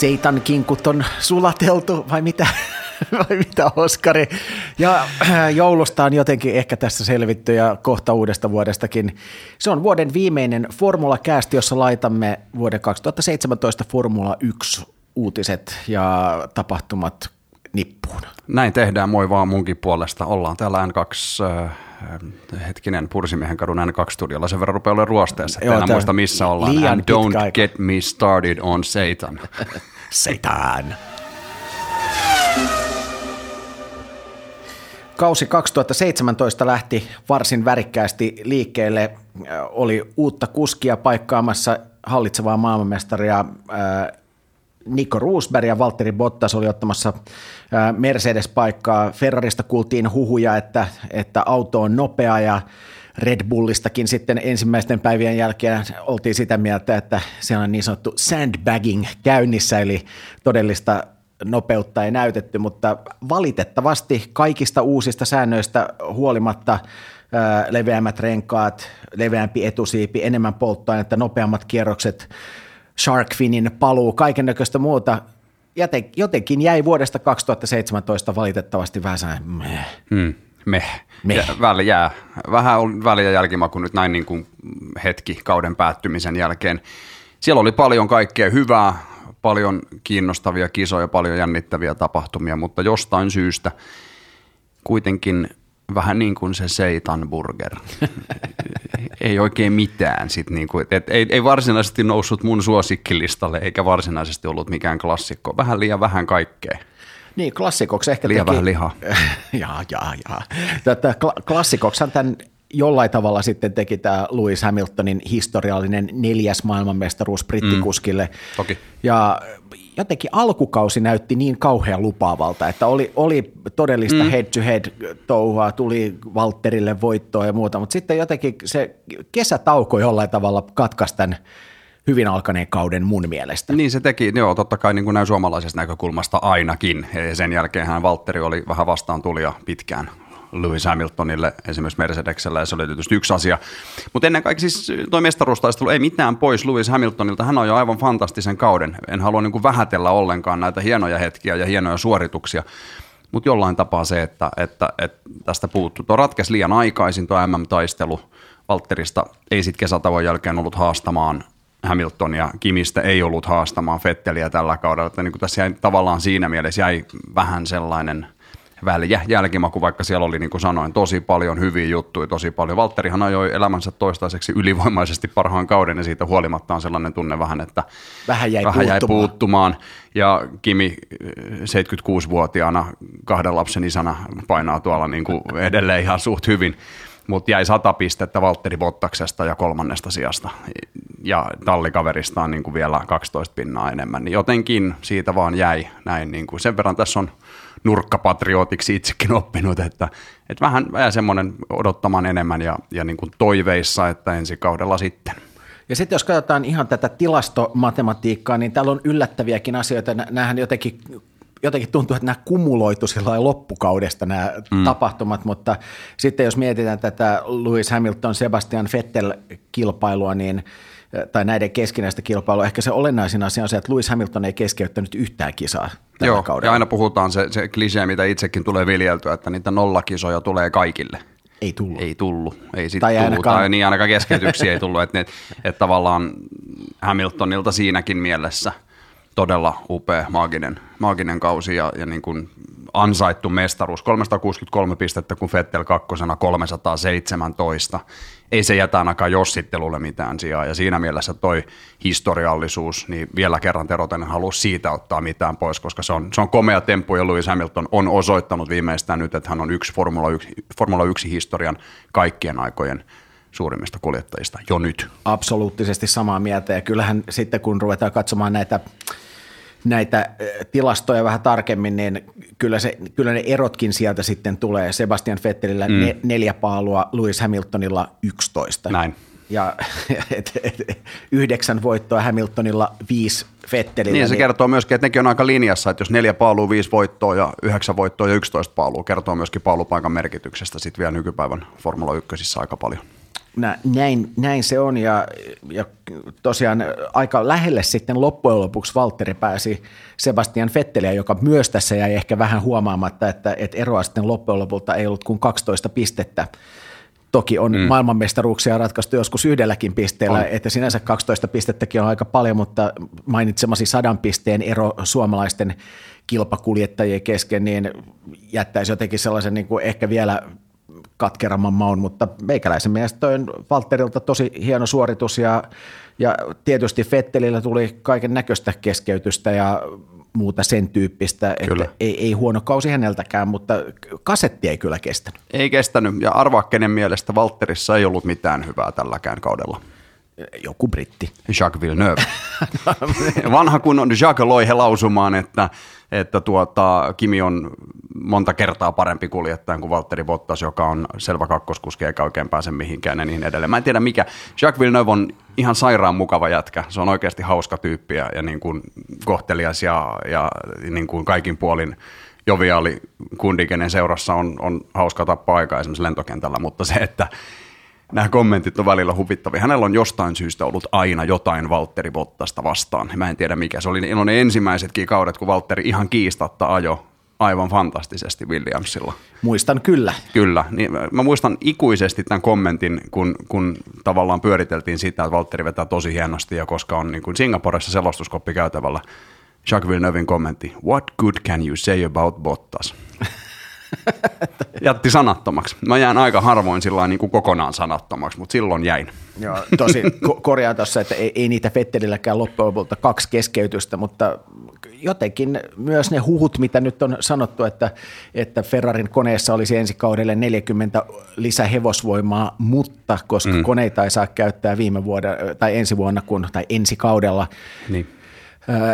seitan kinkut on sulateltu vai mitä, vai mitä Oskari. Ja äh, joulusta on jotenkin ehkä tässä selvitty ja kohta uudesta vuodestakin. Se on vuoden viimeinen Formula-käästi, jossa laitamme vuoden 2017 Formula 1 uutiset ja tapahtumat nippuun. Näin tehdään, moi vaan munkin puolesta. Ollaan täällä N2 äh, hetkinen Pursimiehen kadun N2-studiolla. Sen verran rupeaa olemaan ruosteessa, että en muista missä ollaan. Liian And don't get me started on Satan. Satan. Kausi 2017 lähti varsin värikkäästi liikkeelle. Oli uutta kuskia paikkaamassa hallitsevaa maailmanmestaria Nico Roosberg ja Valtteri Bottas oli ottamassa Mercedes-paikkaa. Ferrarista kuultiin huhuja, että, että auto on nopea ja Red Bullistakin sitten ensimmäisten päivien jälkeen oltiin sitä mieltä, että siellä on niin sanottu sandbagging käynnissä, eli todellista nopeutta ei näytetty, mutta valitettavasti kaikista uusista säännöistä huolimatta leveämmät renkaat, leveämpi etusiipi, enemmän polttoainetta, nopeammat kierrokset, Sharkfinin paluu, kaiken näköistä muuta. Jotenkin jäi vuodesta 2017 valitettavasti vähän sellainen meh. Hmm, meh. meh. Väli jää. Vähän on väliä jälkimaku nyt näin niin kuin hetki kauden päättymisen jälkeen. Siellä oli paljon kaikkea hyvää, paljon kiinnostavia kisoja, paljon jännittäviä tapahtumia, mutta jostain syystä kuitenkin vähän niin kuin se seitan burger. ei oikein mitään. Sit niin kuin, et ei, ei varsinaisesti noussut mun suosikkilistalle, eikä varsinaisesti ollut mikään klassikko. Vähän liian vähän kaikkea. Niin, klassikoksi ehkä Liian teki... vähän lihaa. jaa, jaa, jaa. Tätä klassikoksihan tämän jollain tavalla sitten teki tämä Lewis Hamiltonin historiallinen neljäs maailmanmestaruus brittikuskille. Mm, toki. Ja jotenkin alkukausi näytti niin kauhean lupaavalta, että oli, oli todellista mm. head-to-head touhua, tuli Valterille voittoa ja muuta, mutta sitten jotenkin se kesätauko jollain tavalla katkaisi tämän hyvin alkaneen kauden mun mielestä. Niin se teki, joo, totta kai niin kuin näin suomalaisesta näkökulmasta ainakin. Ja sen jälkeen hän Valtteri oli vähän vastaan tulija pitkään Lewis Hamiltonille esimerkiksi Mercedeksellä, ja se oli tietysti yksi asia. Mutta ennen kaikkea siis tuo mestaruustaistelu ei mitään pois Lewis Hamiltonilta, hän on jo aivan fantastisen kauden. En halua niin kuin vähätellä ollenkaan näitä hienoja hetkiä ja hienoja suorituksia, mutta jollain tapaa se, että, että, että tästä puuttuu. Tuo ratkesi liian aikaisin tuo MM-taistelu. Valtterista ei sitten kesätavon jälkeen ollut haastamaan Hamilton ja Kimistä ei ollut haastamaan Fetteliä tällä kaudella. Että niin tässä jäi, tavallaan siinä mielessä jäi vähän sellainen – väliä jälkimaku, vaikka siellä oli, niin kuin sanoin, tosi paljon hyviä juttuja, tosi paljon. Valtterihan ajoi elämänsä toistaiseksi ylivoimaisesti parhaan kauden ja siitä huolimatta on sellainen tunne vähän, että vähän jäi, vähän puuttumaan. jäi puuttumaan. Ja Kimi 76-vuotiaana kahden lapsen isänä painaa tuolla niin kuin edelleen ihan suht hyvin mutta jäi sata pistettä Valtteri Bottaksesta ja kolmannesta sijasta ja tallikaveristaan niin kuin vielä 12 pinnaa enemmän, niin jotenkin siitä vaan jäi näin. Niin kuin sen verran tässä on nurkkapatriotiksi itsekin oppinut, että, että vähän, vähän semmoinen odottamaan enemmän ja, ja niin kuin toiveissa, että ensi kaudella sitten. Ja sitten jos katsotaan ihan tätä tilastomatematiikkaa, niin täällä on yllättäviäkin asioita. Nämähän jotenkin jotenkin tuntuu, että nämä kumuloitu loppukaudesta nämä mm. tapahtumat, mutta sitten jos mietitään tätä Lewis Hamilton, Sebastian Vettel-kilpailua, niin tai näiden keskinäistä kilpailua. Ehkä se olennaisin asia on se, että Lewis Hamilton ei keskeyttänyt yhtään kisaa tällä Joo, kaudella. ja aina puhutaan se, se klisee, mitä itsekin tulee viljeltyä, että niitä nollakisoja tulee kaikille. Ei tullut. Ei tullut. Ei sit tai tullut. Ainakaan... Tai niin ainakaan keskeytyksiä ei tullut. Että, että, että tavallaan Hamiltonilta siinäkin mielessä todella upea, maaginen, maaginen kausi ja, ja niin kuin ansaittu mestaruus. 363 pistettä, kun Fettel kakkosena 317 ei se jätä ainakaan jossittelulle mitään sijaa. Ja siinä mielessä toi historiallisuus, niin vielä kerran Teroten halua siitä ottaa mitään pois, koska se on, se on komea temppu ja Lewis Hamilton on osoittanut viimeistään nyt, että hän on yksi Formula 1, Formula 1 historian kaikkien aikojen suurimmista kuljettajista jo nyt. Absoluuttisesti samaa mieltä ja kyllähän sitten kun ruvetaan katsomaan näitä näitä tilastoja vähän tarkemmin, niin kyllä, se, kyllä ne erotkin sieltä sitten tulee. Sebastian Vettelillä mm. ne, neljä paalua, Lewis Hamiltonilla 11. Näin. Ja et, et, yhdeksän voittoa Hamiltonilla, viisi Vettelillä. Niin, se niin, kertoo myöskin, että nekin on aika linjassa, että jos neljä paalua, viisi voittoa ja yhdeksän voittoa ja yksitoista paalua, kertoo myöskin paalupaikan merkityksestä sitten vielä nykypäivän Formula 1 aika paljon. Näin, näin se on ja, ja tosiaan aika lähelle sitten loppujen lopuksi Valtteri pääsi Sebastian Fetteliä, joka myös tässä jäi ehkä vähän huomaamatta, että, että eroa sitten loppujen lopulta ei ollut kuin 12 pistettä. Toki on mm. maailmanmestaruuksia ratkaistu joskus yhdelläkin pisteellä, on. että sinänsä 12 pistettäkin on aika paljon, mutta mainitsemasi sadan pisteen ero suomalaisten kilpakuljettajien kesken, niin jättäisi jotenkin sellaisen niin kuin ehkä vielä katkeramman maun, mutta meikäläisen mielestä toi on Valtterilta tosi hieno suoritus ja, ja tietysti Fettelillä tuli kaiken näköistä keskeytystä ja muuta sen tyyppistä, kyllä. että ei, ei huono kausi häneltäkään, mutta kasetti ei kyllä kestänyt. Ei kestänyt ja arvaa kenen mielestä Valtterissa ei ollut mitään hyvää tälläkään kaudella. Joku britti. Jacques Villeneuve. Vanha kunnon Jacques loi he lausumaan, että että tuota, Kimi on monta kertaa parempi kuljettaja kuin Valtteri Bottas, joka on selvä kakkoskuski eikä oikein pääse mihinkään ja niin edelleen. Mä en tiedä mikä. Jacques Villeneuve on ihan sairaan mukava jätkä. Se on oikeasti hauska tyyppi ja, ja niin kuin kohtelias ja, ja niin kuin kaikin puolin joviaali kundi, kenen seurassa on, on hauska tappaa aikaa esimerkiksi lentokentällä, mutta se, että nämä kommentit on välillä huvittavia. Hänellä on jostain syystä ollut aina jotain Valtteri Bottasta vastaan. Mä en tiedä mikä. Se oli ne, ne ensimmäisetkin kaudet, kun Valtteri ihan kiistatta ajo aivan fantastisesti Williamsilla. Muistan kyllä. Kyllä. Niin mä muistan ikuisesti tämän kommentin, kun, kun tavallaan pyöriteltiin sitä, että Valtteri vetää tosi hienosti ja koska on niin kuin Singaporessa selostuskoppi käytävällä, Jacques Villeneuvein kommentti, what good can you say about Bottas? Jätti sanattomaksi. Mä jään aika harvoin sillä niin kuin kokonaan sanattomaksi, mutta silloin jäin. Joo, tosi ko- korjaan tuossa, että ei, ei niitä Fettelilläkään loppujen lopulta kaksi keskeytystä, mutta jotenkin myös ne huhut, mitä nyt on sanottu, että, että Ferrarin koneessa olisi ensi kaudelle 40 lisähevosvoimaa, mutta koska mm. koneita ei saa käyttää viime vuoden tai ensi vuonna kun, tai ensi kaudella, niin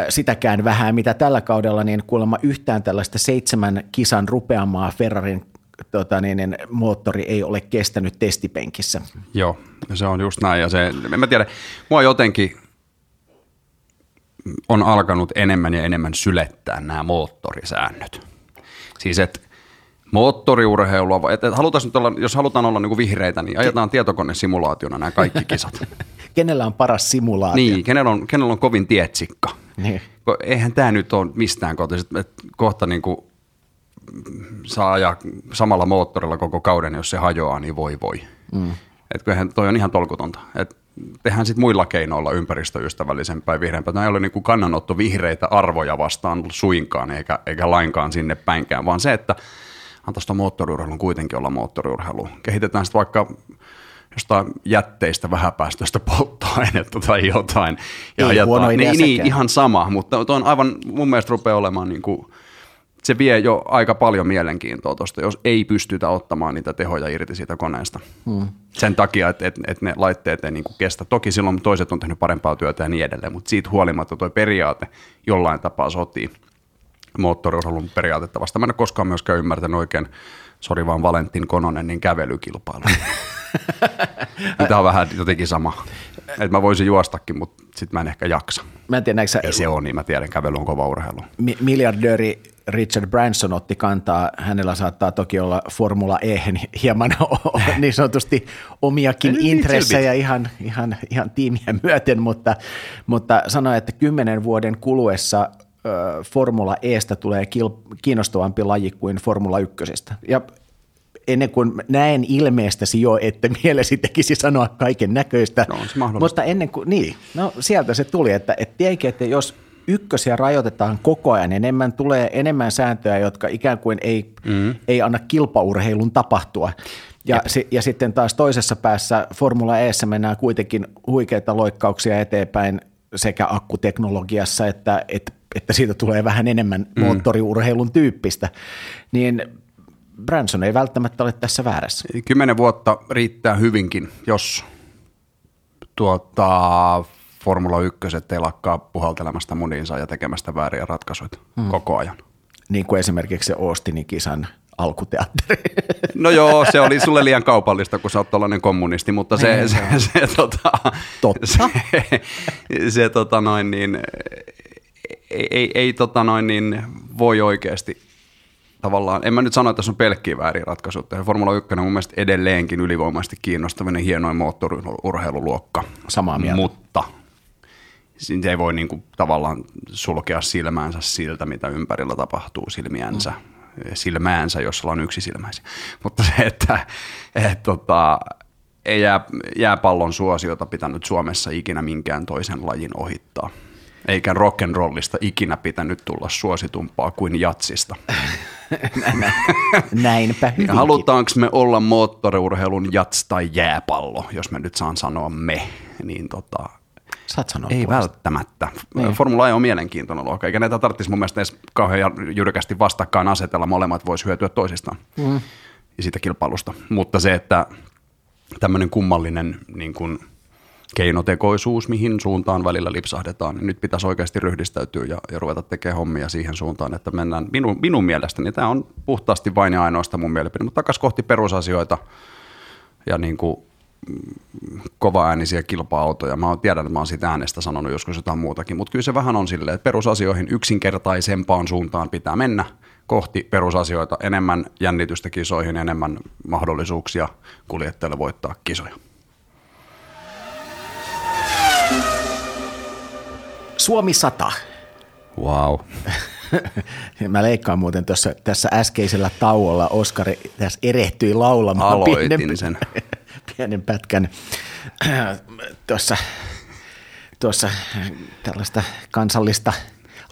sitäkään vähän, mitä tällä kaudella, niin kuulemma yhtään tällaista seitsemän kisan rupeamaa Ferrarin tota niin, niin, moottori ei ole kestänyt testipenkissä. Joo, se on just näin. Ja se, en mä tiedä, mua jotenkin on alkanut enemmän ja enemmän sylettää nämä moottorisäännöt. Siis että moottoriurheilua, että halutaan nyt olla, jos halutaan olla niin vihreitä, niin ajetaan tietokonesimulaationa nämä kaikki kisat. kenellä on paras simulaatio? Niin, kenellä on, kenellä on kovin tietsikka. Niin. Eihän tämä nyt ole mistään kotoisin. Kohta niin kuin saa ajaa samalla moottorilla koko kauden, jos se hajoaa, niin voi voi. Mm. Et kyllähän toi on ihan tolkutonta. Et tehdään sitten muilla keinoilla ympäristöystävällisempää ja vihreämpää. Tämä ei ole niin kannanotto vihreitä arvoja vastaan suinkaan eikä, eikä lainkaan sinne päinkään, vaan se, että antaisi tuon moottoriurheilun kuitenkin olla moottoriurheilu. Kehitetään sitten vaikka jostain jätteistä vähäpäästöistä polttoainetta tai jotain. Ja Ei ajetaan, niin, niin, ihan sama, mutta on aivan, mun mielestä rupeaa olemaan niin kuin, se vie jo aika paljon mielenkiintoa tuosta, jos ei pystytä ottamaan niitä tehoja irti siitä koneesta. Hmm. Sen takia, että, että, että ne laitteet ei niin kuin kestä. Toki silloin toiset on tehnyt parempaa työtä ja niin edelleen, mutta siitä huolimatta tuo periaate jollain tapaa sotii moottoriurheilun periaatetta vasta. Mä en ole koskaan myöskään ymmärtänyt oikein, sori vaan Valentin Kononen, niin kävelykilpailu. Tämä on vähän jotenkin sama. Et mä voisin juostakin, mutta sitten mä en ehkä jaksa. Mä en tiedä, Ei sä... se on niin, mä tiedän, kävely on kova urheilu. Mi- miljardööri Richard Branson otti kantaa, hänellä saattaa toki olla Formula E hieman niin sanotusti omiakin intressejä ihan, ihan, ihan tiimiä myöten, mutta, mutta sanoi, että kymmenen vuoden kuluessa Formula Estä tulee kiinnostavampi laji kuin Formula Ykkösestä. Ja ennen kuin näen ilmeestäsi jo, että mielesi tekisi sanoa kaiken näköistä. No, mutta ennen kuin, niin, no sieltä se tuli, että, että tiedänkin, että jos ykkösiä rajoitetaan koko ajan, enemmän tulee enemmän sääntöjä, jotka ikään kuin ei, mm. ei anna kilpaurheilun tapahtua. Ja, si, ja sitten taas toisessa päässä Formula E mennään kuitenkin huikeita loikkauksia eteenpäin sekä akkuteknologiassa, että, että, että siitä tulee vähän enemmän mm. moottoriurheilun tyyppistä. Niin Branson ei välttämättä ole tässä väärässä. Kymmenen vuotta riittää hyvinkin, jos tuota, Formula 1 ei lakkaa puhaltelemasta muniinsa ja tekemästä vääriä ratkaisuja hmm. koko ajan. Niin kuin esimerkiksi se Austinin kisan alkuteatteri. No joo, se oli sulle liian kaupallista, kun sä oot tällainen kommunisti, mutta se, niin, se, se, se, tota, Totta. se, se tota noin niin, ei, ei, ei tota noin niin, voi oikeasti tavallaan, en mä nyt sano, että tässä on pelkkiä väärin ratkaisuja. Formula 1 on mun mielestä edelleenkin ylivoimaisesti kiinnostavinen, hienoin moottoriurheiluluokka. Samaa mieltä. Mutta se ei voi niin kuin, tavallaan sulkea silmäänsä siltä, mitä ympärillä tapahtuu silmiänsä. Mm. Silmäänsä, jos ollaan yksisilmäisiä. Mutta se, että et, tota, ei jää, jääpallon suosiota pitänyt Suomessa ikinä minkään toisen lajin ohittaa. Eikä rock'n'rollista ikinä pitänyt tulla suositumpaa kuin jatsista. Näinpä hyvinkin. Halutaanko me olla moottoriurheilun jats tai jääpallo, jos me nyt saan sanoa me, niin tota, Saat sanoa ei puolesta. välttämättä. Niin. Formula E on mielenkiintoinen luokka, eikä näitä tarvitsisi mun mielestä edes kauhean jyrkästi vastakkain asetella. Molemmat vois hyötyä toisistaan mm. ja siitä kilpailusta. Mutta se, että tämmöinen kummallinen niin kuin keinotekoisuus, mihin suuntaan välillä lipsahdetaan, niin nyt pitäisi oikeasti ryhdistäytyä ja, ja ruveta tekemään hommia siihen suuntaan, että mennään minun, minun mielestäni. Tämä on puhtaasti vain ja ainoastaan mun mielipide, mutta takaisin kohti perusasioita ja niin kuin kovaäänisiä kilpa-autoja. Mä tiedän, että mä oon siitä äänestä sanonut joskus jotain muutakin, mutta kyllä se vähän on silleen, että perusasioihin yksinkertaisempaan suuntaan pitää mennä kohti perusasioita, enemmän jännitystä kisoihin, enemmän mahdollisuuksia kuljettajille voittaa kisoja. Suomi 100. Wow. Mä leikkaan muuten tuossa, tässä äskeisellä tauolla. Oskari tässä erehtyi laulamaan Aloitin pienen, sen. pienen pätkän tuossa, tuossa tällaista kansallista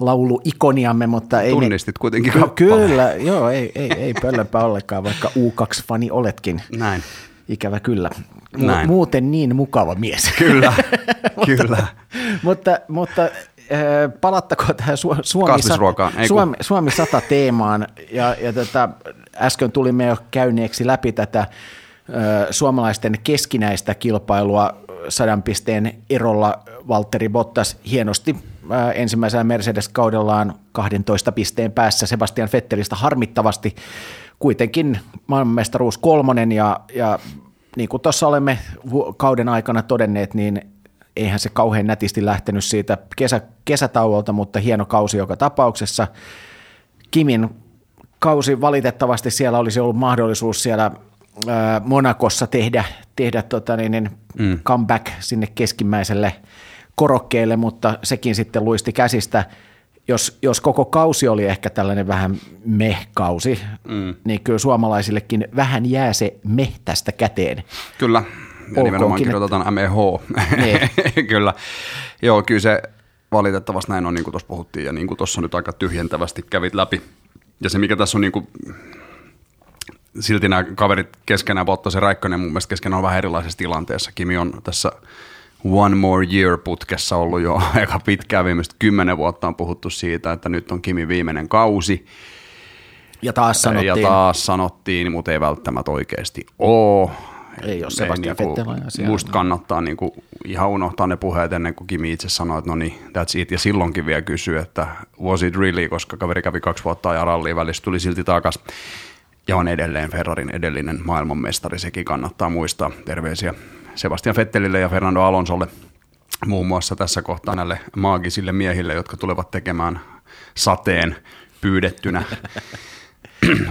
lauluikoniamme, mutta ei Tunnistit kuitenkin Ky-. Kyllä, joo, ei, ei, ei pöllöpä ollenkaan, vaikka U2-fani oletkin. Näin. Ikävä kyllä. Näin. Muuten niin mukava mies. Kyllä, kyllä. mutta, mutta äh, palattako tähän Su- Suomi, kun- Suomi, Suomi 100 teemaan. Ja, ja tätä, äsken tulimme jo käyneeksi läpi tätä äh, suomalaisten keskinäistä kilpailua sadan pisteen erolla Valtteri Bottas hienosti äh, ensimmäisellä Mercedes-kaudellaan 12 pisteen päässä Sebastian Vettelistä harmittavasti kuitenkin maailmanmestaruus kolmonen ja, ja niin kuin tuossa olemme kauden aikana todenneet, niin eihän se kauhean nätisti lähtenyt siitä kesä, kesätauolta, mutta hieno kausi joka tapauksessa. Kimin kausi valitettavasti siellä olisi ollut mahdollisuus siellä ää, Monakossa tehdä, tehdä tota niin, niin mm. comeback sinne keskimmäiselle korokkeelle, mutta sekin sitten luisti käsistä. Jos, jos koko kausi oli ehkä tällainen vähän meh-kausi, mm. niin kyllä suomalaisillekin vähän jää se meh tästä käteen. Kyllä, ja Olkoonkin, nimenomaan että- kirjoitetaan MEH. Niin. Kyllä. Joo, kyllä se valitettavasti näin on, niin kuin tuossa puhuttiin, ja niin kuin tuossa nyt aika tyhjentävästi kävit läpi. Ja se, mikä tässä on niin kuin, silti nämä kaverit keskenään, Bottas ja Räikkönen mun mielestä keskenään on vähän erilaisessa tilanteessa. Kimi on tässä One More Year putkessa ollut jo aika pitkään, viimeiset kymmenen vuotta on puhuttu siitä, että nyt on Kimi viimeinen kausi. Ja taas sanottiin, Ja taas sanottiin, mutta ei välttämättä oikeasti ole. Ei ole Sebastian Vettel on asiaa. Musta kannattaa niinku ihan unohtaa ne puheet ennen kuin Kimi itse sanoi, että no niin, that's it. Ja silloinkin vielä kysyy, että was it really, koska kaveri kävi kaksi vuotta ja ralliin välissä tuli silti takas. Ja on edelleen Ferrarin edellinen maailmanmestari, sekin kannattaa muistaa. Terveisiä Sebastian Vettelille ja Fernando Alonsolle muun muassa tässä kohtaa näille maagisille miehille, jotka tulevat tekemään sateen pyydettynä.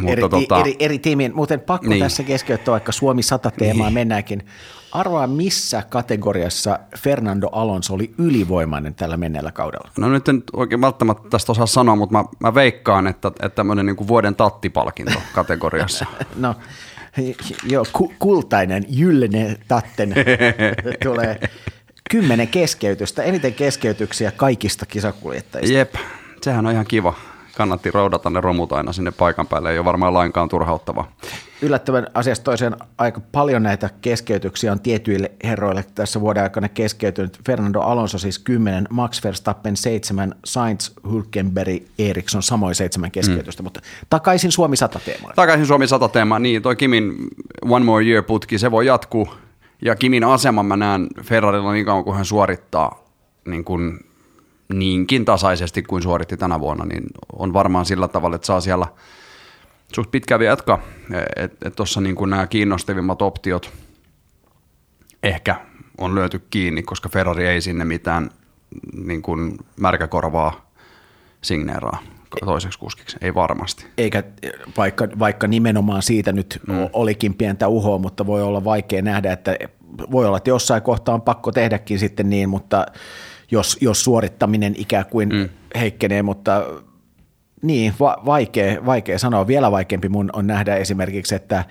eri, tota, eri, eri tiimiin. Muuten pakko niin. Niin. tässä keskeyttää, vaikka Suomi 100 teemaa niin. mennäänkin. Arvaa, missä kategoriassa Fernando Alonso oli ylivoimainen tällä menneellä kaudella? No nyt en oikein välttämättä tästä osaa sanoa, mutta mä, mä veikkaan, että, että tämmöinen niin vuoden tattipalkinto kategoriassa. No, joo, ku, kultainen, jyllene tatten tulee kymmenen keskeytystä, eniten keskeytyksiä kaikista kisakuljettajista. Jep, sehän on ihan kiva. Kannatti roudata ne romut aina sinne paikan päälle, ei ole varmaan lainkaan turhauttavaa. Yllättävän asiasta toiseen aika paljon näitä keskeytyksiä on tietyille herroille tässä vuoden aikana keskeytynyt. Fernando Alonso siis 10, Max Verstappen 7, Sainz, Hülkenberg, Eriksson samoin seitsemän keskeytystä, mm. mutta takaisin Suomi 100 teemaan. Takaisin Suomi 100 teema, niin toi Kimin One More Year putki, se voi jatkuu. Ja Kimin aseman mä näen Ferrarilla niin kauan kuin hän suorittaa niin kuin niinkin tasaisesti kuin suoritti tänä vuonna, niin on varmaan sillä tavalla, että saa siellä suht pitkään vielä jatkaa. Että et tuossa niin nämä kiinnostavimmat optiot ehkä on löyty kiinni, koska Ferrari ei sinne mitään niin kuin märkäkorvaa signeeraa. toiseksi kuskiksi, ei varmasti. Eikä vaikka, vaikka nimenomaan siitä nyt mm. olikin pientä uhoa, mutta voi olla vaikea nähdä, että voi olla, että jossain kohtaa on pakko tehdäkin sitten niin, mutta jos, jos suorittaminen ikään kuin mm. heikkenee, mutta niin, va- vaikea, vaikea sanoa. Vielä vaikeampi mun on nähdä esimerkiksi, että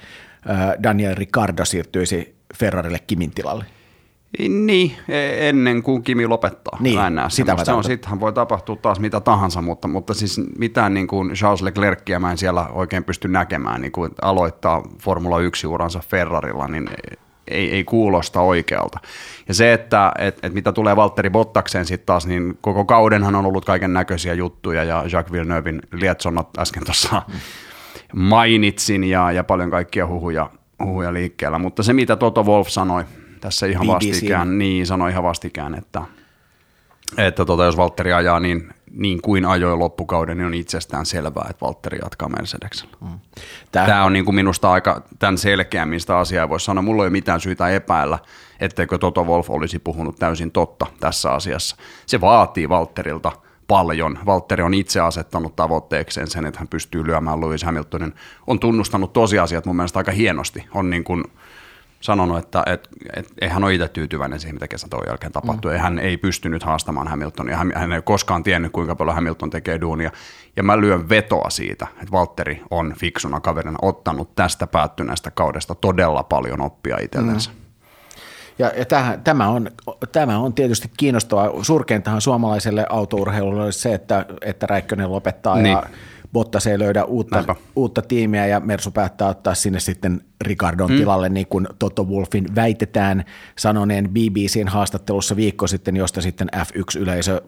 Daniel Ricardo siirtyisi Ferrarille Kimin tilalle. Niin, e, ennen kuin Kimi lopettaa. Niin, sitä se on, sittenhän voi tapahtua taas mitä tahansa, mutta, mutta siis mitään niin kuin Charles Leclercia mä en siellä oikein pysty näkemään, niin kuin aloittaa Formula 1-uransa Ferrarilla, niin ei, ei kuulosta oikealta. Ja se, että et, et mitä tulee Valtteri Bottakseen sitten taas, niin koko kaudenhan on ollut kaiken näköisiä juttuja, ja Jacques Villeneuvein lietsonnot äsken tuossa mainitsin, ja, ja paljon kaikkia huhuja, huhuja liikkeellä. Mutta se, mitä Toto Wolf sanoi tässä ihan BBC. vastikään, niin sanoi ihan vastikään, että, että tota, jos Valtteri ajaa niin, niin kuin ajoi loppukauden, niin on itsestään selvää, että Valtteri jatkaa Mercedeksellä. Mm. Tämä, Tämä on niin kuin minusta aika tämän selkeämmin sitä asiaa voisi sanoa. Mulla ei ole mitään syytä epäillä, etteikö Toto Wolf olisi puhunut täysin totta tässä asiassa. Se vaatii Valtterilta paljon. Valtteri on itse asettanut tavoitteekseen sen, että hän pystyy lyömään Lewis Hamiltonin. On tunnustanut tosiasiat mun mielestä aika hienosti. On niin kuin sanonut, että et, et, ei hän ole itse tyytyväinen siihen, mitä kesätauon jälkeen tapahtui. Mm. Hän ei pystynyt haastamaan Hamiltonia. Hän, hän ei koskaan tiennyt, kuinka paljon Hamilton tekee duunia. Ja mä lyön vetoa siitä, että Valtteri on fiksuna kaverina ottanut tästä päättyneestä kaudesta todella paljon oppia itsellensä. Mm. Ja, ja tämähän, tämä, on, tämä on tietysti kiinnostavaa. Surkeintahan suomalaiselle autourheilulle se, että, että Räikkönen lopettaa niin. ja Bottas ei löydä uutta, uutta tiimiä ja Mersu päättää ottaa sinne sitten Ricardon mm. tilalle, niin kuin Toto Wolfin väitetään sanoneen BBCn haastattelussa viikko sitten, josta sitten F1-yleisö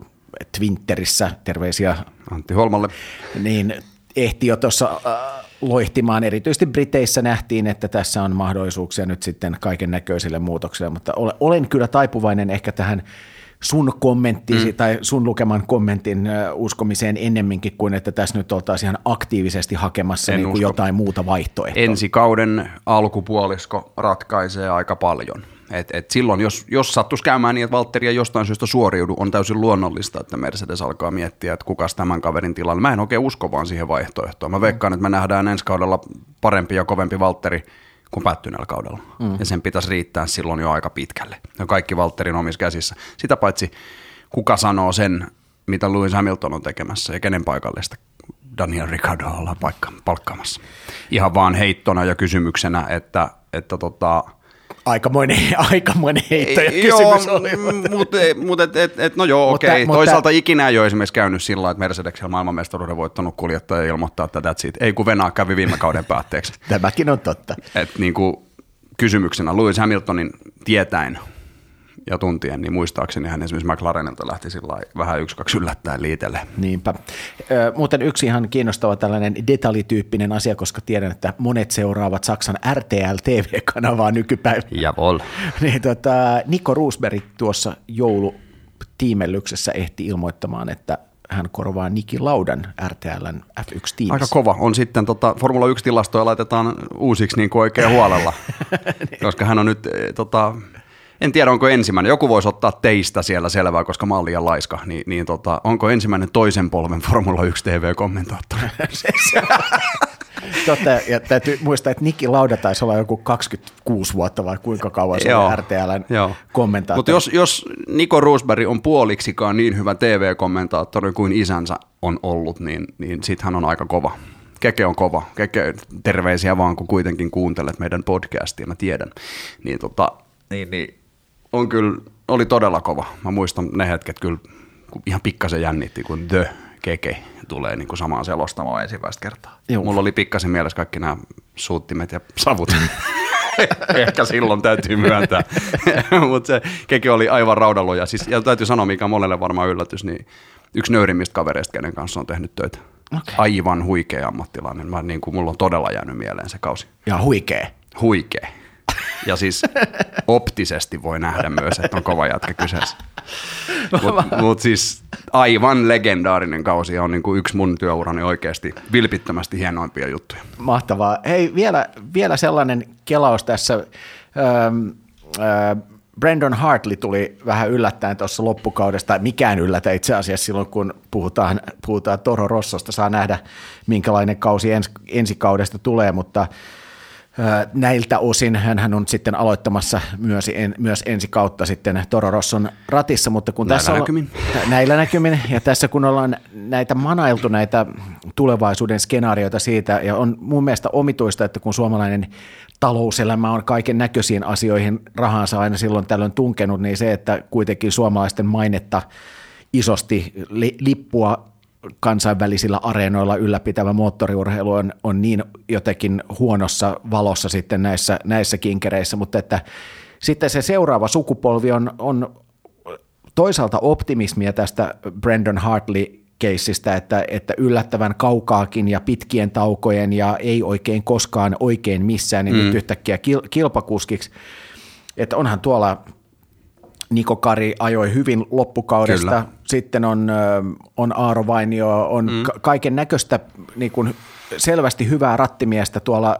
Twitterissä, terveisiä Antti Holmalle, niin ehti jo tuossa äh, loihtimaan. Erityisesti Briteissä nähtiin, että tässä on mahdollisuuksia nyt sitten kaiken näköisille muutoksille, mutta olen kyllä taipuvainen ehkä tähän sun kommentti mm. tai sun lukeman kommentin uskomiseen ennemminkin kuin, että tässä nyt oltaisiin ihan aktiivisesti hakemassa niin kuin jotain muuta vaihtoehtoa. Ensi kauden alkupuolisko ratkaisee aika paljon. Et, et silloin, jos, jos sattuisi käymään niin, että Valtteri ei jostain syystä suoriudu, on täysin luonnollista, että Mercedes alkaa miettiä, että kukas tämän kaverin tilalle. Mä en oikein usko vaan siihen vaihtoehtoon. Mä veikkaan, että me nähdään ensi kaudella parempi ja kovempi Valtteri kuin päättyneellä kaudella. Mm. Ja sen pitäisi riittää silloin jo aika pitkälle. Ja kaikki Valtterin omissa käsissä. Sitä paitsi kuka sanoo sen, mitä Lewis Hamilton on tekemässä ja kenen paikallista Daniel Ricciardo ollaan paikka, palkkaamassa. Ihan vaan heittona ja kysymyksenä, että, että tota, Aikamoinen, aikamoinen heitto ja kysymys oli. Mutta mut, et, et, et, no joo, okei. Okay. Toisaalta mutta, ikinä ei ole esimerkiksi käynyt sillä että Mercedesillä maailmanmestaruuden voittanut kuljettaja ilmoittaa, että that's it. Ei kun Venaa kävi viime kauden päätteeksi. Tämäkin on totta. Et, niin kuin, kysymyksenä Lewis Hamiltonin tietäen ja tuntien, niin muistaakseni hän esimerkiksi McLarenilta lähti sillä vähän yksi kaksi yllättäen liitelle. Niinpä. Ö, muuten yksi ihan kiinnostava tällainen detaljityyppinen asia, koska tiedän, että monet seuraavat Saksan RTL TV-kanavaa nykypäivänä. Javol. niin, tota, Niko Roosberg tuossa joulutiimellyksessä ehti ilmoittamaan, että hän korvaa Niki Laudan RTLn F1-tiimissä. Aika kova. On sitten tota, Formula 1-tilastoja laitetaan uusiksi niin kuin oikein huolella, niin. koska hän on nyt e, tota, en tiedä onko ensimmäinen, joku voisi ottaa teistä siellä selvää, koska mä olen liian laiska, niin, niin tota, onko ensimmäinen toisen polven Formula 1 TV-kommentaattori? Totta, ja täytyy muistaa, että Niki Lauda taisi olla joku 26 vuotta vai kuinka kauan se oli RTLn kommentaattori. Mutta jos, jos Niko Roosberg on puoliksikaan niin hyvä TV-kommentaattori kuin isänsä on ollut, niin, niin sit hän on aika kova. Keke on kova. Keke, terveisiä vaan, kun kuitenkin kuuntelet meidän podcastia, mä tiedän. Niin, tota, niin, niin on kyllä, oli todella kova. Mä muistan ne hetket kyllä ihan pikkasen jännitti, kun The Keke tulee niin kuin samaan selostamaan ensimmäistä kertaa. Joo. Mulla oli pikkasen mielessä kaikki nämä suuttimet ja savut. Ehkä silloin täytyy myöntää. Mutta se Keke oli aivan raudaloja. Siis, ja täytyy sanoa, mikä on monelle varmaan yllätys, niin yksi nöyrimmistä kavereista, kenen kanssa on tehnyt töitä. Okay. Aivan huikea ammattilainen. Mä, niin kuin, mulla on todella jäänyt mieleen se kausi. Ja huikea. Huikea. Ja siis optisesti voi nähdä myös, että on kova jätkä kyseessä. Mutta mut siis aivan legendaarinen kausi on niin kuin yksi mun työurani oikeasti vilpittömästi hienoimpia juttuja. Mahtavaa. Hei, vielä, vielä sellainen kelaus tässä. Öö, öö, Brandon Hartley tuli vähän yllättäen tuossa loppukaudesta, tai mikään yllätä itse asiassa silloin, kun puhutaan, puhutaan Toro Rossosta, saa nähdä minkälainen kausi ens, ensi kaudesta tulee, mutta näiltä osin hän on sitten aloittamassa myös, en, myös ensi kautta sitten Toro Rosson ratissa, mutta kun näillä tässä näkymin. On, näillä näkymin, ja tässä kun ollaan näitä manailtu näitä tulevaisuuden skenaarioita siitä, ja on mun mielestä omituista, että kun suomalainen talouselämä on kaiken näköisiin asioihin rahansa aina silloin tällöin tunkenut, niin se, että kuitenkin suomalaisten mainetta isosti li, lippua kansainvälisillä areenoilla ylläpitävä moottoriurheilu on, on niin jotenkin huonossa valossa sitten näissä, näissä kinkereissä, mutta että sitten se seuraava sukupolvi on, on toisaalta optimismia tästä Brandon Hartley keissistä, että, että yllättävän kaukaakin ja pitkien taukojen ja ei oikein koskaan oikein missään, niin mm. nyt yhtäkkiä kil, kilpakuskiksi. Että onhan tuolla Niko Kari ajoi hyvin loppukaudesta, Kyllä. Sitten on, on Aaro Vainio, on mm. kaiken näköistä niin kuin selvästi hyvää rattimiestä tuolla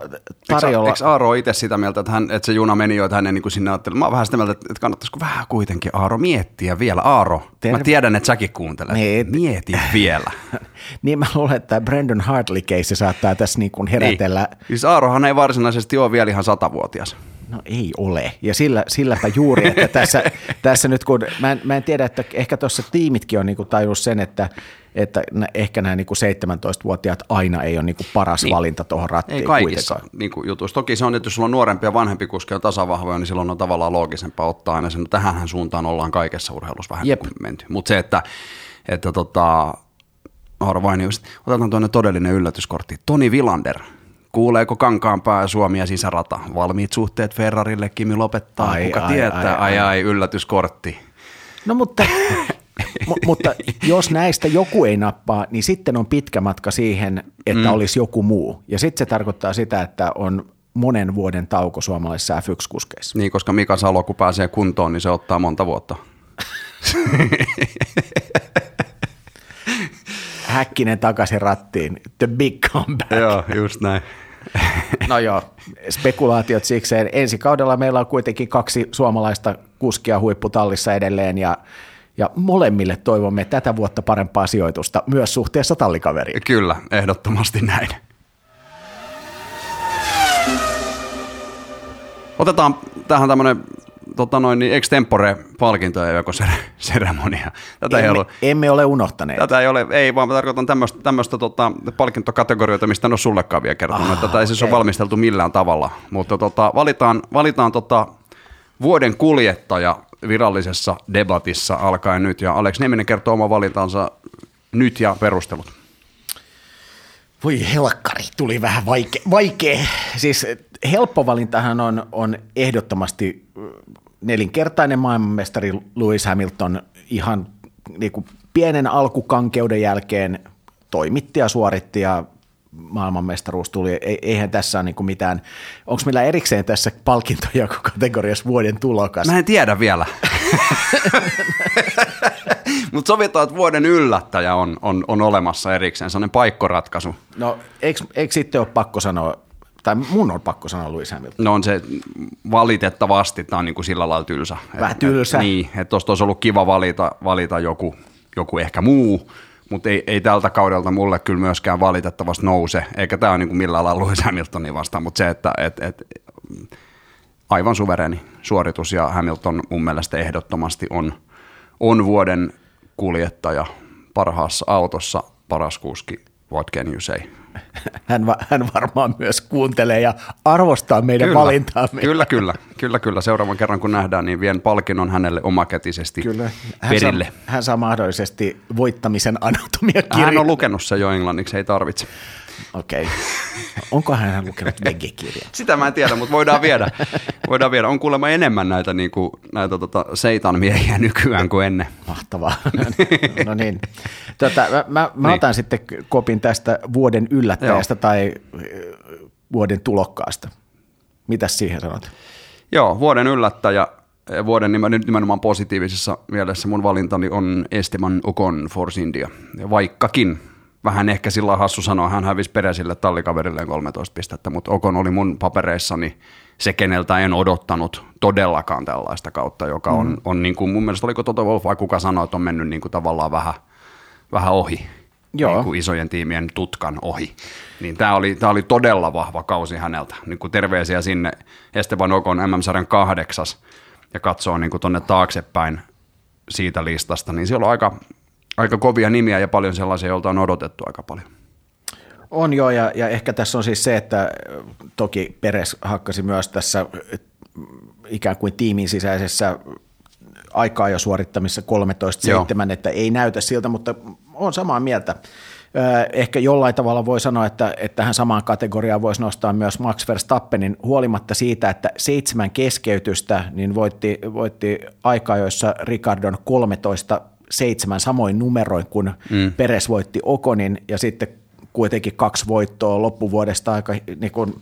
tarjolla. Eikö, eikö Aaro itse sitä mieltä, että, hän, että se juna meni jo, että hän niin kuin sinne ajatteli. Mä oon vähän sitä mieltä, että kannattaisiko vähän kuitenkin Aaro miettiä vielä. Aaro, Terve. mä tiedän, että säkin kuuntelet. Niin, Mieti vielä. niin mä luulen, että Brandon Hartley case saattaa tässä niin kuin herätellä. Niin. Siis Aarohan ei varsinaisesti ole vielä ihan satavuotias. No ei ole. Ja sillä, silläpä juuri, että tässä, tässä nyt kun, mä en, mä en tiedä, että ehkä tuossa tiimitkin on niinku tajunnut sen, että, että ehkä nämä niinku 17-vuotiaat aina ei ole niinku paras niin. valinta tuohon rattiin. Ei kaikissa niinku jutuissa. Toki se on, että jos sulla on nuorempi ja vanhempi kuski ja tasavahvoja, niin silloin on tavallaan loogisempaa ottaa aina sen. Tähänhän suuntaan ollaan kaikessa urheilussa vähän Jep. menty. Mutta se, että, että tota, Harvain, otetaan tuonne todellinen yllätyskortti. Toni Vilander – Kuuleeko Kankaanpää Suomi ja sisärata? Valmiit suhteet Ferrarille, Kimi lopettaa, ai, kuka ai, tietää? Ai, ai, ai, ai, yllätyskortti. No mutta, m- mutta jos näistä joku ei nappaa, niin sitten on pitkä matka siihen, että mm. olisi joku muu. Ja sitten se tarkoittaa sitä, että on monen vuoden tauko suomalaisissa F1-kuskeissa. Niin, koska Mika Salo, kun pääsee kuntoon, niin se ottaa monta vuotta. Häkkinen takaisin rattiin. The big comeback. Joo, just näin. No joo, spekulaatiot sikseen. Ensi kaudella meillä on kuitenkin kaksi suomalaista kuskia huipputallissa edelleen ja ja molemmille toivomme tätä vuotta parempaa sijoitusta myös suhteessa tallikaveriin. Kyllä, ehdottomasti näin. Otetaan tähän tämmöinen tota noin, niin extempore-palkintoja joko seremonia. Tätä emme, ei ollut, emme ole unohtaneet. Tätä ei ole, ei vaan mä tarkoitan tämmöistä, tota, palkintokategorioita, mistä en ole sullekaan vielä kertonut. Ah, tätä ei okay. siis ole valmisteltu millään tavalla, mutta tota, valitaan, valitaan tota, vuoden kuljettaja virallisessa debatissa alkaen nyt, ja Alex Nieminen kertoo oma valintansa nyt ja perustelut. Voi helkkari, tuli vähän vaikea. vaikea. Siis helppo valintahan on, on ehdottomasti nelinkertainen maailmanmestari Lewis Hamilton ihan niin kuin pienen alkukankeuden jälkeen toimitti ja suoritti ja maailmanmestaruus tuli. Eihän tässä ole niin mitään, onko meillä erikseen tässä palkintoja kategoriassa vuoden tulokas? Mä en tiedä vielä. Mutta sovitaan, että vuoden yllättäjä on, on, on olemassa erikseen, sellainen paikkoratkaisu. No eikö, sitten ole pakko sanoa tai mun on pakko sanoa Lewis Hamilton. No on se valitettavasti, tämä on niin kuin sillä lailla tylsä. Vähän tylsä. Et, niin, että tuosta olisi ollut kiva valita, valita joku, joku ehkä muu, mutta ei, ei tältä kaudelta mulle kyllä myöskään valitettavasti nouse, eikä tämä ole niin kuin millään lailla Lewis Hamiltonin vastaan, mutta se, että et, et, aivan suvereni suoritus ja Hamilton mun mielestä ehdottomasti on, on vuoden kuljettaja parhaassa autossa, paras kuski, what can you say? hän, va, hän varmaan myös kuuntelee ja arvostaa meidän kyllä, valintaamme. Kyllä, kyllä, kyllä, kyllä. Seuraavan kerran kun nähdään, niin vien palkinnon hänelle omakätisesti kyllä. Hän perille. Saa, hän saa mahdollisesti voittamisen anatomia. Hän on lukenut se jo englanniksi, ei tarvitse. Okei. Okay. Onko hän lukenut vegekirjaa? Sitä mä en tiedä, mutta voidaan viedä. Voidaan viedä. On kuulemma enemmän näitä, niin kuin, näitä tota, seitan miehiä nykyään kuin ennen. Mahtavaa. no niin. Tota, mä mä, mä niin. otan sitten kopin tästä vuoden yllättäjästä Joo. tai vuoden tulokkaasta. Mitäs siihen sanot? Joo, vuoden yllättäjä vuoden nimenomaan positiivisessa mielessä mun valintani on Esteban Ocon Force India. Vaikkakin vähän ehkä sillä hassu sanoa, hän hävisi Peresille tallikaverilleen 13 pistettä, mutta Okon oli mun papereissani se, keneltä en odottanut todellakaan tällaista kautta, joka on, mm. on niin kuin, mun mielestä oliko Toto Wolf vai kuka sanoi, että on mennyt niin kuin tavallaan vähän, vähän ohi. Joo. Niin kuin isojen tiimien tutkan ohi. Niin tämä oli, tämä oli todella vahva kausi häneltä. Niin kuin terveisiä sinne Esteban Okon MM-sarjan kahdeksas ja katsoo niin tuonne taaksepäin siitä listasta, niin siellä on aika, aika kovia nimiä ja paljon sellaisia, joilta on odotettu aika paljon. On joo, ja, ja ehkä tässä on siis se, että toki Peres hakkasi myös tässä ikään kuin tiimin sisäisessä aikaa jo suorittamissa 13-7, että ei näytä siltä, mutta on samaa mieltä. Ehkä jollain tavalla voi sanoa, että, että tähän samaan kategoriaan voisi nostaa myös Max Verstappenin huolimatta siitä, että seitsemän keskeytystä niin voitti, voitti aikaa, joissa Ricardon 13 seitsemän samoin numeroin kuin mm. Peres voitti Okonin ja sitten kuitenkin kaksi voittoa loppuvuodesta aika niin kuin,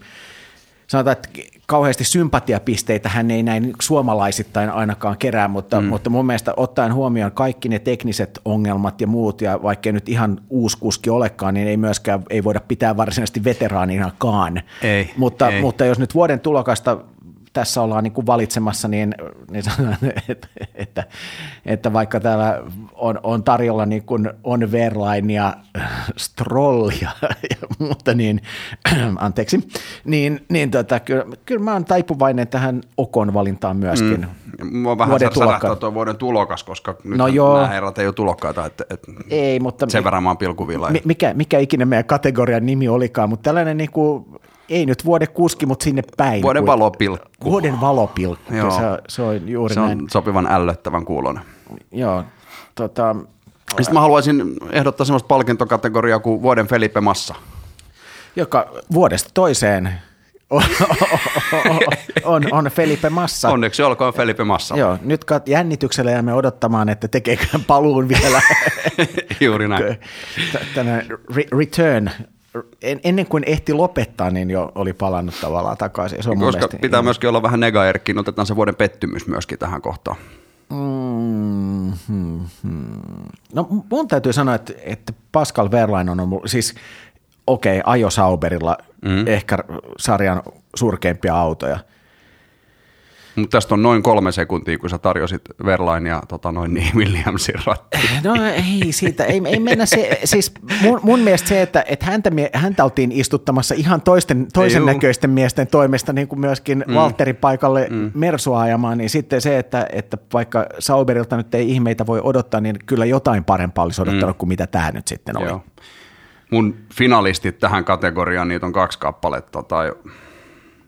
sanotaan, että kauheasti sympatiapisteitä hän ei näin suomalaisittain ainakaan kerää, mutta, mm. mutta mun mielestä ottaen huomioon kaikki ne tekniset ongelmat ja muut, ja vaikkei nyt ihan uusi kuski olekaan, niin ei myöskään ei voida pitää varsinaisesti veteraaninakaan. Ei, mutta, ei. mutta jos nyt vuoden tulokasta tässä ollaan niin kuin valitsemassa, niin, niin sanon, että, että, että vaikka täällä on, on tarjolla niin kuin on Verlain ja Strollia ja muuta, niin anteeksi, niin, niin tota, kyllä, kyllä mä oon taipuvainen tähän Okon valintaan myöskin. Mm. Mua vähän vuoden tulokka. tuo vuoden tulokas, koska nyt no joo. nämä herrat ei ole tulokkaita, että, että ei, mutta sen verran mä oon pilkuvilla. Mikä, mikä ikinä meidän kategorian nimi olikaan, mutta tällainen niin kuin ei nyt vuode kuski, mutta sinne päin. Vuoden valopilkku. Vuoden valopilkku, Joo. Se, se on juuri Se on näin. sopivan ällöttävän kuulon. Joo, tota... Sitten mä haluaisin ehdottaa sellaista palkintokategoriaa kuin vuoden Felipe Massa. Joka vuodesta toiseen on, on, on Felipe Massa. Onneksi olkoon Felipe Massa. Joo, nyt jännityksellä jäämme odottamaan, että tekeekö paluun vielä. Juuri näin. Tänä return ennen kuin ehti lopettaa, niin jo oli palannut tavallaan takaisin. Se on Koska pitää ihan... myöskin olla vähän negaerkki, niin otetaan se vuoden pettymys myöskin tähän kohtaan. Mm, hmm, hmm. No mun täytyy sanoa, että, että Pascal Verlain on ollut, siis okei, okay, ajo Sauberilla mm. ehkä sarjan surkeimpia autoja – mutta tästä on noin kolme sekuntia, kun sä tarjosit Verlain ja tota, noin niin Williamsin rattiin. No ei siitä, ei, ei mennä se, siis mun, mun mielestä se, että, että häntä, häntä oltiin istuttamassa ihan toisten, toisen ei, näköisten miesten toimesta, niin kuin myöskin mm. Valtterin paikalle mm. Mersua ajamaan, niin sitten se, että, että vaikka Sauberilta nyt ei ihmeitä voi odottaa, niin kyllä jotain parempaa olisi odottanut mm. kuin mitä tämä nyt sitten oli. Joo. Mun finalistit tähän kategoriaan, niitä on kaksi kappaletta, tai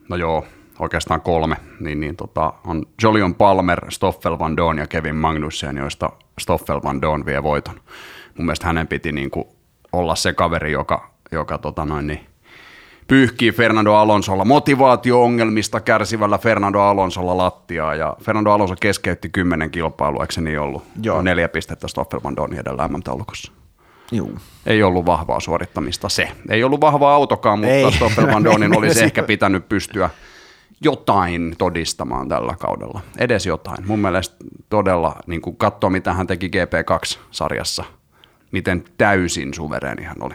no joo, oikeastaan kolme, niin, niin tota, on Jolion Palmer, Stoffel Van Doon ja Kevin Magnussen, joista Stoffel Van Doon vie voiton. Mun mielestä hänen piti niin kuin olla se kaveri, joka, joka tota noin, niin, pyyhkii Fernando Alonsolla motivaatio-ongelmista kärsivällä Fernando Alonsolla lattiaa, ja Fernando Alonso keskeytti kymmenen kilpailua, eikö se niin ollut? Joo. Neljä pistettä Stoffel Van Doonin edellä MM-taulukossa. Juu. Ei ollut vahvaa suorittamista se. Ei ollut vahvaa autokaan, mutta Ei. Stoffel Van Doonin olisi ehkä pitänyt pystyä jotain todistamaan tällä kaudella. Edes jotain. Mun mielestä todella, niin kuin katsoo mitä hän teki GP2-sarjassa, miten täysin suvereeni hän oli.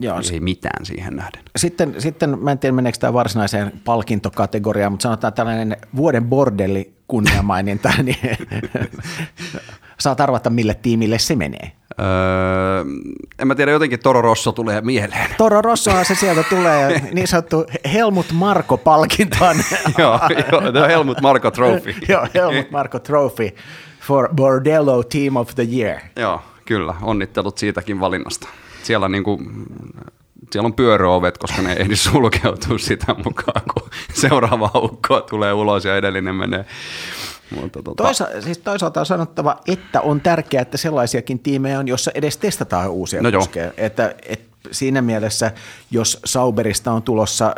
Joo, ei mitään siihen nähden. Sitten, sitten mä en tiedä meneekö tämä varsinaiseen palkintokategoriaan, mutta sanotaan tällainen vuoden bordelli kunniamaininta, niin saat arvata mille tiimille se menee. Öö, en mä tiedä, jotenkin Toro Rosso tulee mieleen. Toro Rossohan se sieltä tulee, niin sanottu Helmut Marko-palkintoon. joo, joo, Helmut Marko Trophy. joo, Helmut Marko Trophy for Bordello Team of the Year. Joo, kyllä, onnittelut siitäkin valinnasta. Siellä, niin kuin, siellä on pyöröovet, koska ne ei ehdi sulkeutua sitä mukaan, kun seuraava aukko tulee ulos ja edellinen menee. Mutta tota... Toisa, siis toisaalta on sanottava, että on tärkeää, että sellaisiakin tiimejä on, jossa edes testataan uusia no kuskeja. Että, että siinä mielessä, jos Sauberista on tulossa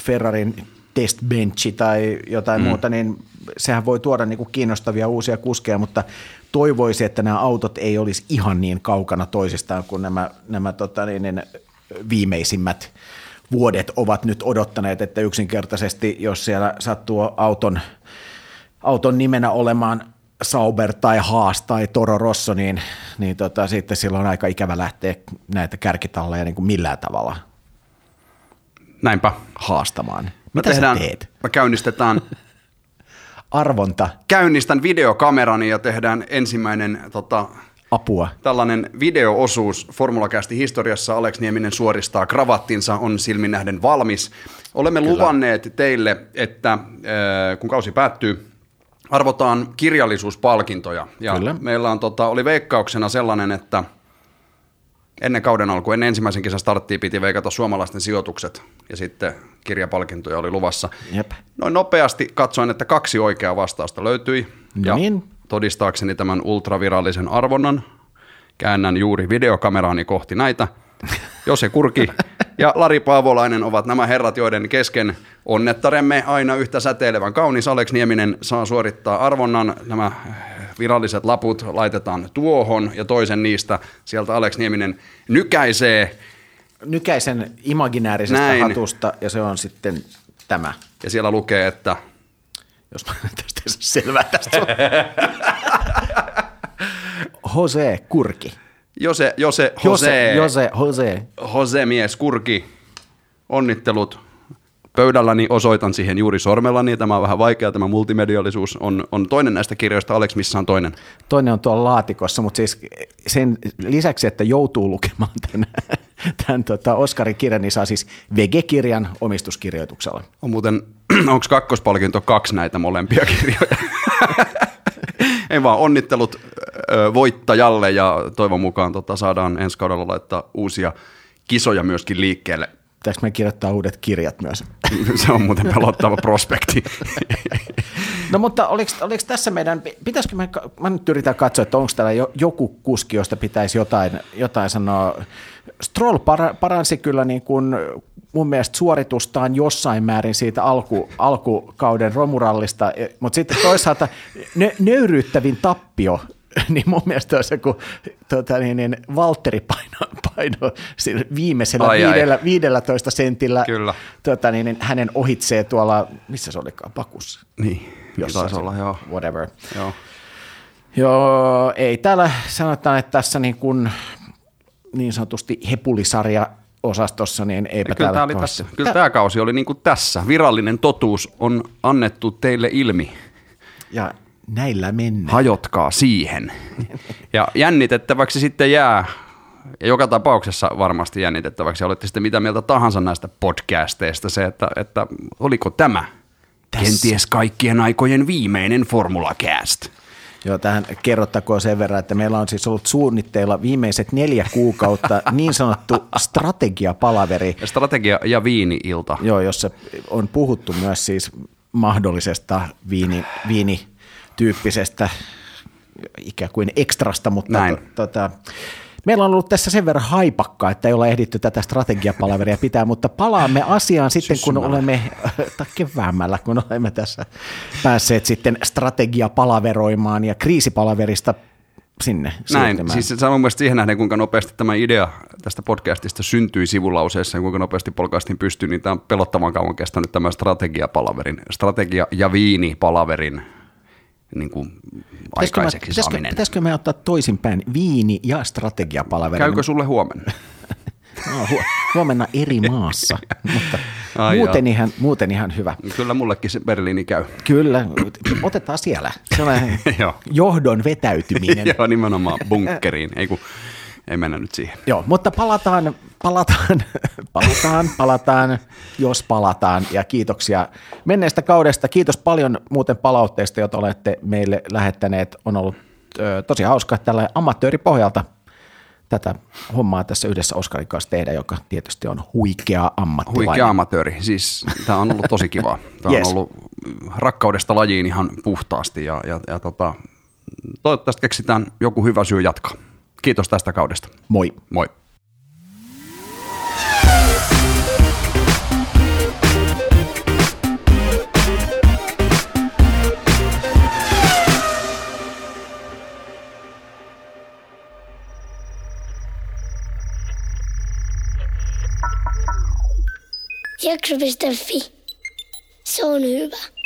Ferrarin testbenchi tai jotain mm. muuta, niin sehän voi tuoda niin kuin kiinnostavia uusia kuskeja, mutta toivoisi, että nämä autot ei olisi ihan niin kaukana toisistaan kuin nämä, nämä tota niin, niin, viimeisimmät vuodet ovat nyt odottaneet, että yksinkertaisesti, jos siellä sattuu auton – auton nimenä olemaan Sauber tai Haas tai Toro Rosso, niin, niin tota, sitten silloin on aika ikävä lähteä näitä kärkitalleja niin kuin millään tavalla Näinpä. haastamaan. Mitä sä tehdään, teet? Me käynnistetään, Arvonta, käynnistän videokamerani ja tehdään ensimmäinen tota, apua. tällainen videoosuus Formulakästi historiassa. Alex Nieminen suoristaa kravattinsa, on silmin nähden valmis. Olemme Kyllä. luvanneet teille, että äh, kun kausi päättyy, arvotaan kirjallisuuspalkintoja. Ja Kyllä. meillä on, tota, oli veikkauksena sellainen, että ennen kauden alku, ennen ensimmäisen kesän starttia piti veikata suomalaisten sijoitukset ja sitten kirjapalkintoja oli luvassa. Jep. Noin nopeasti katsoin, että kaksi oikeaa vastausta löytyi. No ja niin. todistaakseni tämän ultravirallisen arvonnan käännän juuri videokameraani kohti näitä. Jose Kurki ja Lari Paavolainen ovat nämä herrat, joiden kesken onnettaremme aina yhtä säteilevän kaunis. Alex Nieminen saa suorittaa arvonnan. Nämä viralliset laput laitetaan tuohon ja toisen niistä sieltä Alex Nieminen nykäisee Nykäisen imaginäärisestä Näin. hatusta ja se on sitten tämä. ja siellä lukee, että Jos mä tästä selvää tästä. Jose Kurki. Jose, Jose, Jose, Jose, Jose. Jose mies Kurki, onnittelut. Pöydälläni osoitan siihen juuri sormellani. Tämä on vähän vaikea, tämä multimediallisuus on, on toinen näistä kirjoista. Alex, missä on toinen? Toinen on tuolla laatikossa, mutta siis sen lisäksi, että joutuu lukemaan tämän, tämän tota Oskarin kirjan, niin saa siis VG-kirjan omistuskirjoituksella. On muuten, onko kakkospalkinto kaksi näitä molempia kirjoja? Ei vaan onnittelut voittajalle ja toivon mukaan tota, saadaan ensi kaudella laittaa uusia kisoja myöskin liikkeelle. Pitäisikö me kirjoittaa uudet kirjat myös? Se on muuten pelottava prospekti. No mutta oliko, oliko tässä meidän, pitäisikö me, mä nyt yritän katsoa, että onko täällä jo, joku kuski, josta pitäisi jotain, jotain sanoa. Stroll para, paransi kyllä niin kuin mun mielestä suoritustaan jossain määrin siitä alku, alkukauden romurallista, e, mutta sitten toisaalta nö, nöyryyttävin tappio, niin mun mielestä on se, kun tota, niin, niin, Valtteri paino, paino viimeisellä Ai, ai. viidellä, 15 sentillä Kyllä. tota, niin, niin, hänen ohitsee tuolla, missä se olikaan, Pakussa? niin, Jossain taisi olla, joo. Whatever. joo. Joo, ei täällä sanotaan, että tässä niin, kuin, niin sanotusti hepulisarja osastossa, niin eipä Kyllä, täällä tämä, tässä, kyllä tämä kausi oli niin kuin tässä. Virallinen totuus on annettu teille ilmi. Ja näillä mennään. Hajotkaa siihen. Ja jännitettäväksi sitten jää, ja joka tapauksessa varmasti jännitettäväksi, ja olette sitten mitä mieltä tahansa näistä podcasteista, se, että, että oliko tämä Tässä. kenties kaikkien aikojen viimeinen Formula Cast. Joo, tähän kerrottakoon sen verran, että meillä on siis ollut suunnitteilla viimeiset neljä kuukautta niin sanottu strategiapalaveri, strategia ja viini-ilta. joo, jossa on puhuttu myös siis mahdollisesta viini, viinityyppisestä ikään kuin ekstrasta, mutta Näin. to, tota, meillä on ollut tässä sen verran haipakkaa, että ei olla ehditty tätä strategiapalaveria pitää, mutta palaamme asiaan sitten, kun olemme, tai keväämällä, kun olemme tässä päässeet sitten strategiapalaveroimaan ja kriisipalaverista sinne Näin, siis se on mun mielestä siihen nähden, kuinka nopeasti tämä idea tästä podcastista syntyi sivulauseessa ja kuinka nopeasti polkaistiin pystyyn, niin tämä on pelottavan kauan kestänyt tämä strategiapalaverin, strategia- ja viinipalaverin niin kuin aikaiseksi pitäisikö, saaminen. pitäisikö me ottaa toisinpäin viini- ja strategiapalaveri? Käykö sulle huomenna? No, hu- huomenna eri maassa, mutta Ai muuten, joo. ihan, muuten ihan hyvä. Kyllä mullekin se Berliini käy. Kyllä, otetaan siellä. Sellainen johdon vetäytyminen. Joo, nimenomaan bunkkeriin. Ei, kun, ei mennä nyt siihen. Joo, mutta palataan, palataan, palataan, palataan, jos palataan. Ja kiitoksia menneestä kaudesta. Kiitos paljon muuten palautteista, joita olette meille lähettäneet. On ollut ö, tosi hauska tällä amatööripohjalta tätä hommaa tässä yhdessä Oskarin kanssa tehdä, joka tietysti on huikea ammattilainen. Huikea amatööri. Siis tämä on ollut tosi kiva. Tämä Yes. on ollut rakkaudesta lajiin ihan puhtaasti ja, ja, ja tota, toivottavasti keksitään joku hyvä syy jatkaa. Kiitos tästä kaudesta. Moi. Moi. Jakso.fi. Se on hyvä.